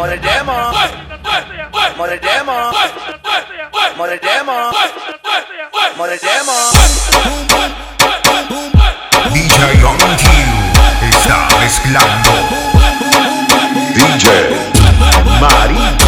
Mordemos, mordemos, mordemos. DJ Young Q está mezclando. DJ María.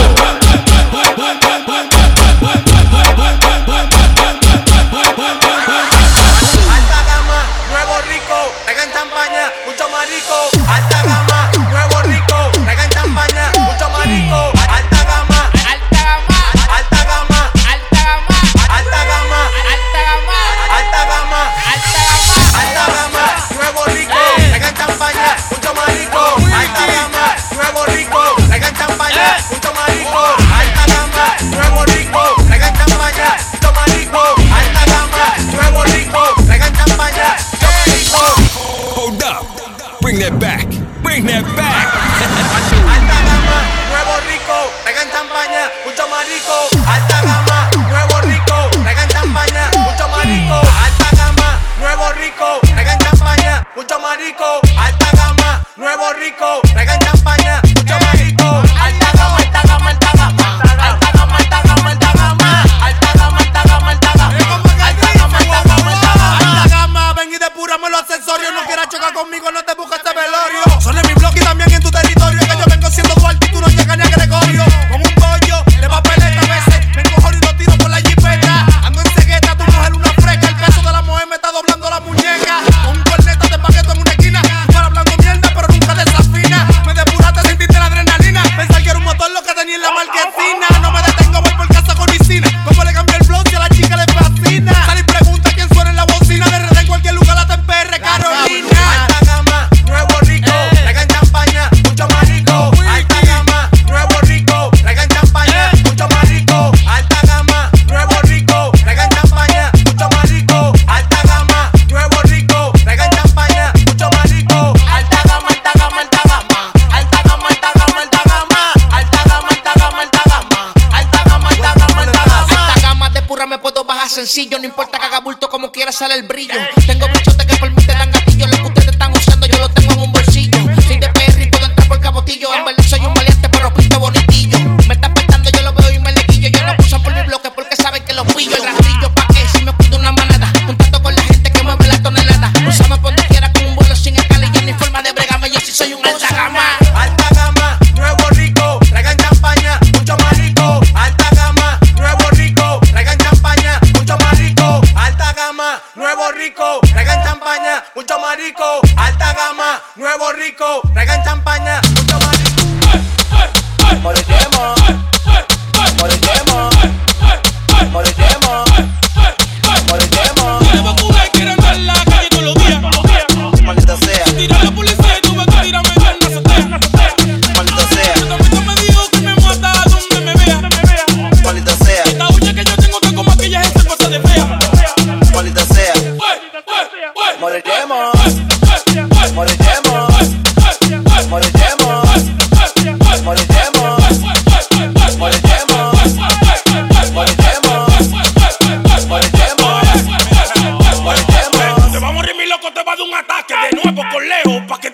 sale el brillo. Eh, de un ataque de nuevo con Leo pa' que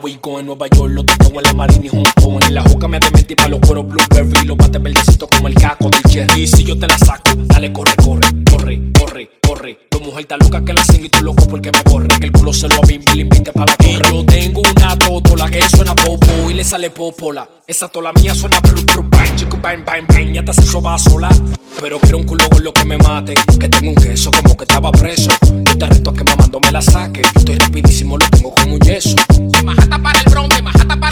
We going over your. Como en la marina y Hong En la juca me de mentir para los cueros blueberry. Los bates verdecitos como el caco del cherry. Si yo te la saco, dale, corre, corre, corre, corre, corre. Tu mujer está loca que la sin y tú loco porque me corre. Que el culo se lo abimbi, le invita para la corre. Yo tengo una totola que suena popo y le sale popola. Esa tola mía suena bru bru bang, chico bang bang bang. Ya te se soba sola. Pero quiero un culo con lo que me mate. Que tengo un queso como que estaba preso. Yo te reto a que mamando me la saque. Estoy rapidísimo, lo tengo como un yeso. De majata para el bron, de majata para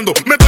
Me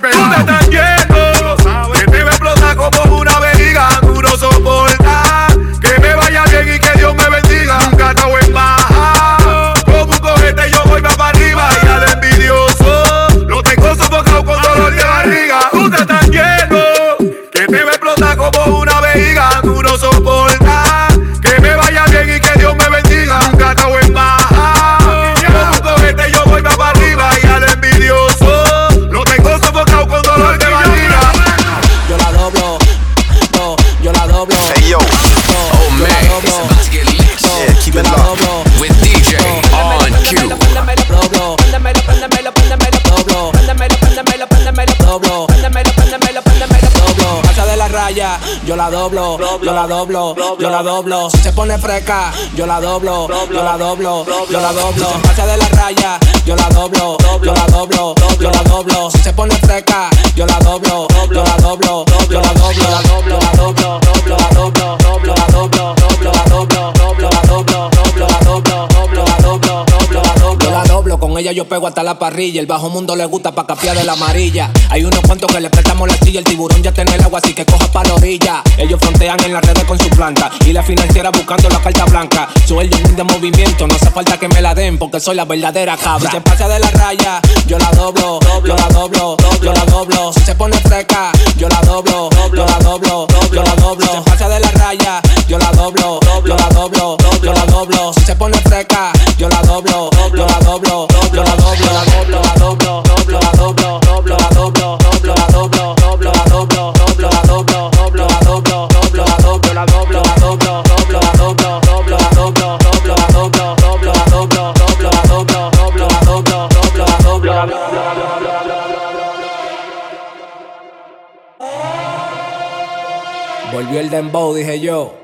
boy band. yo la doblo, yo la doblo, yo la doblo. Si se pone fresca, yo la doblo, yo la doblo, yo la doblo. Si de la raya, yo la doblo, yo la doblo, yo la doblo. Si se pone fresca, yo la doblo, yo la doblo, yo la doblo, yo la doblo, yo la doblo, yo la doblo, yo la doblo. Con ella yo pego hasta la parrilla. El bajo mundo le gusta pa' capiar de la amarilla. Hay unos cuantos que le prestamos la silla. El tiburón ya tiene el agua, así que coja pa' la orilla. Ellos frontean en las redes con su planta. Y la financiera buscando la carta blanca. Young de movimiento, no hace falta que me la den, porque soy la verdadera cabra. Si se pasa de la raya, yo la doblo, yo la doblo, yo la doblo. Si se pone fresca, yo la doblo, yo la doblo, yo la doblo. Si se pasa de la raya, yo la doblo, yo la doblo, yo la doblo. Si se pone fresca, yo la doblo, yo la doblo, yo la doblo, la doblo, la doblo, yo la doblo, yo la doblo, yo la doblo, yo la doblo, yo la doblo, yo la doblo, yo la doblo, la doblo, la doblo, yo la doblo, yo la doblo, yo la doblo, yo la doblo, yo la doblo, yo la doblo, yo la doblo. Volvió el dembow, dije yo.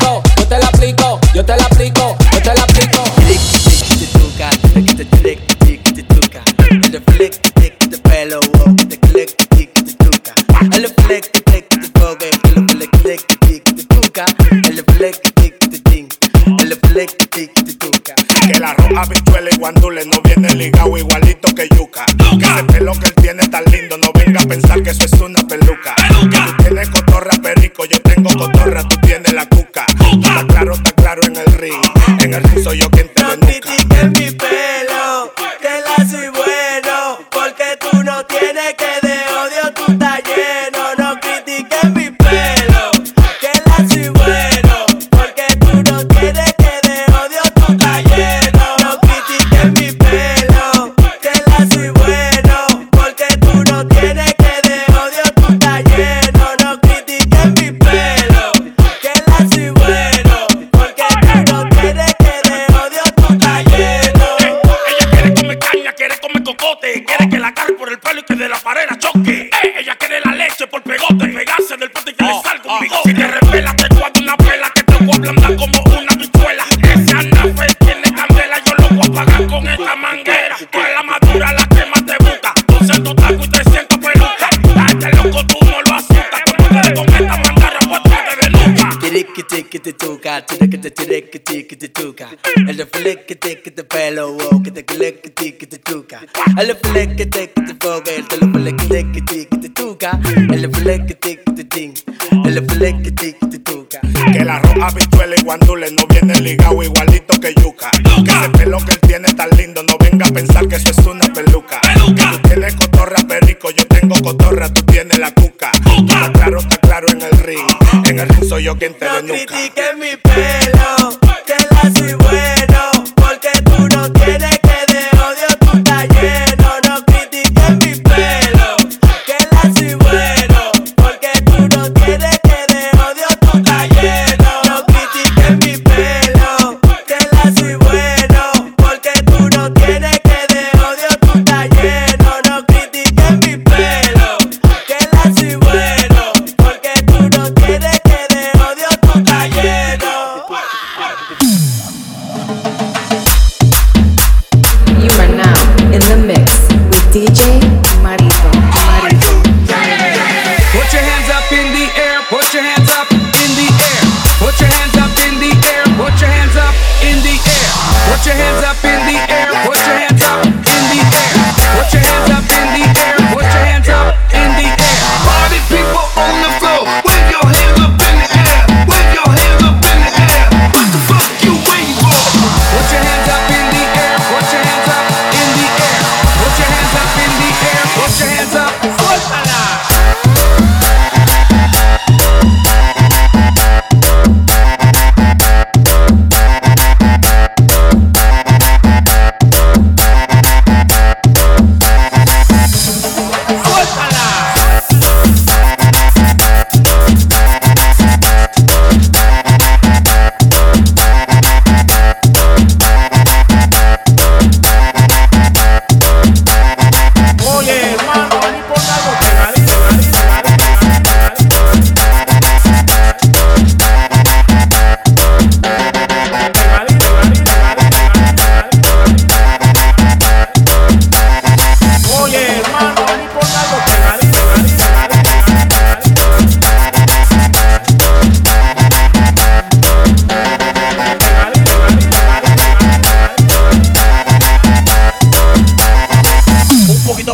Yo te la aplico, yo te la aplico. Que te. El pelo, que te click, tic, te toca. El flick, tic, te toca. El flick, tic, tic, te. El ting. El. Que la roja bichuela y guandule no viene ligado igualito que yuca. Que ese pelo que él tiene tan lindo, no venga a pensar que eso es una peluca. tuca, tuca, tuca, tuca, tuca. El flick, tic, de pelo, wow, que te click, tic, de tuca. El flick, tic, de foga, el telo flick, tic, tic, de tuca. El flick, tic, de ting. El flick, tic, de tuca. Que la roja habichuela y guandules no viene ligado igualito que yuca. Que ese pelo que él tiene tan lindo, no venga a pensar que eso es una peluca. Que tú tienes cotorra perico, yo tengo cotorra, tú tienes la cuca. Está claro, está claro en el ring. En el ring soy yo quien te No denuca. mi pelo, que la soy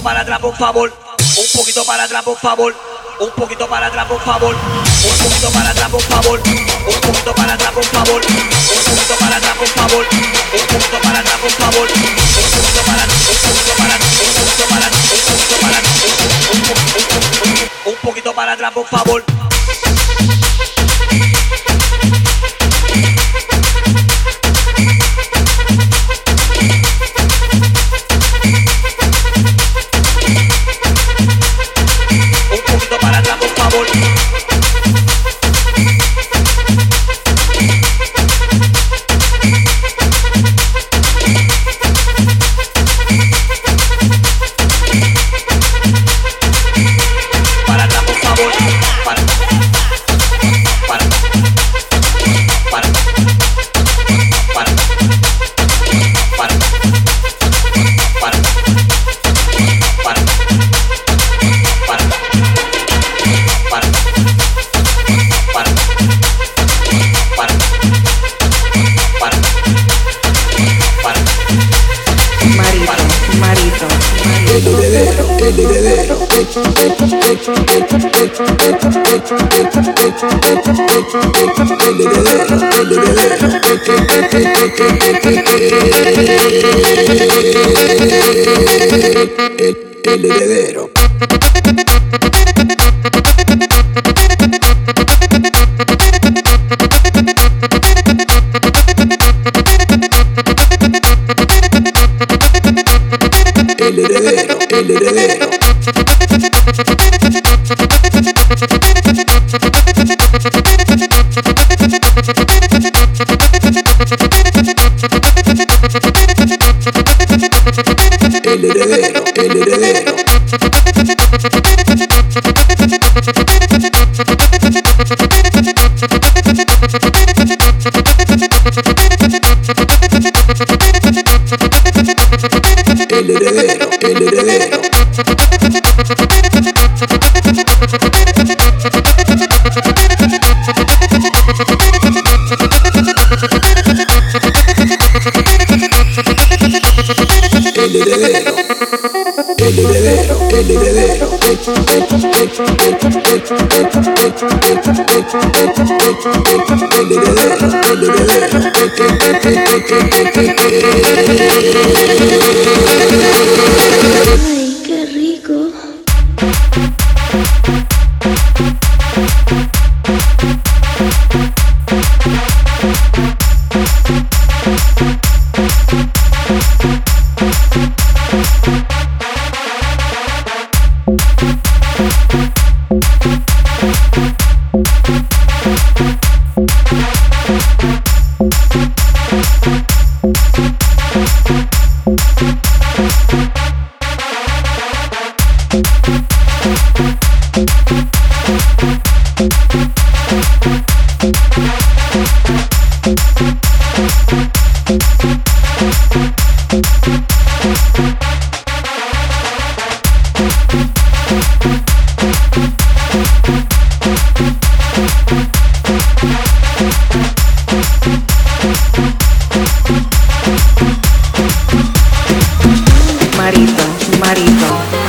para atrás, por favor. Un poquito para atrás, por favor. Un poquito para atrás, por favor. Un poquito para atrás, por favor. Un poquito para atrás, por favor. Un poquito para atrás, por favor. Un poquito para atrás, por favor. Un poquito para atrás, un poquito para atrás, un poquito para atrás, un poquito para atrás, un poquito- para atrás, por favor. Eh, eh. Marito, marito,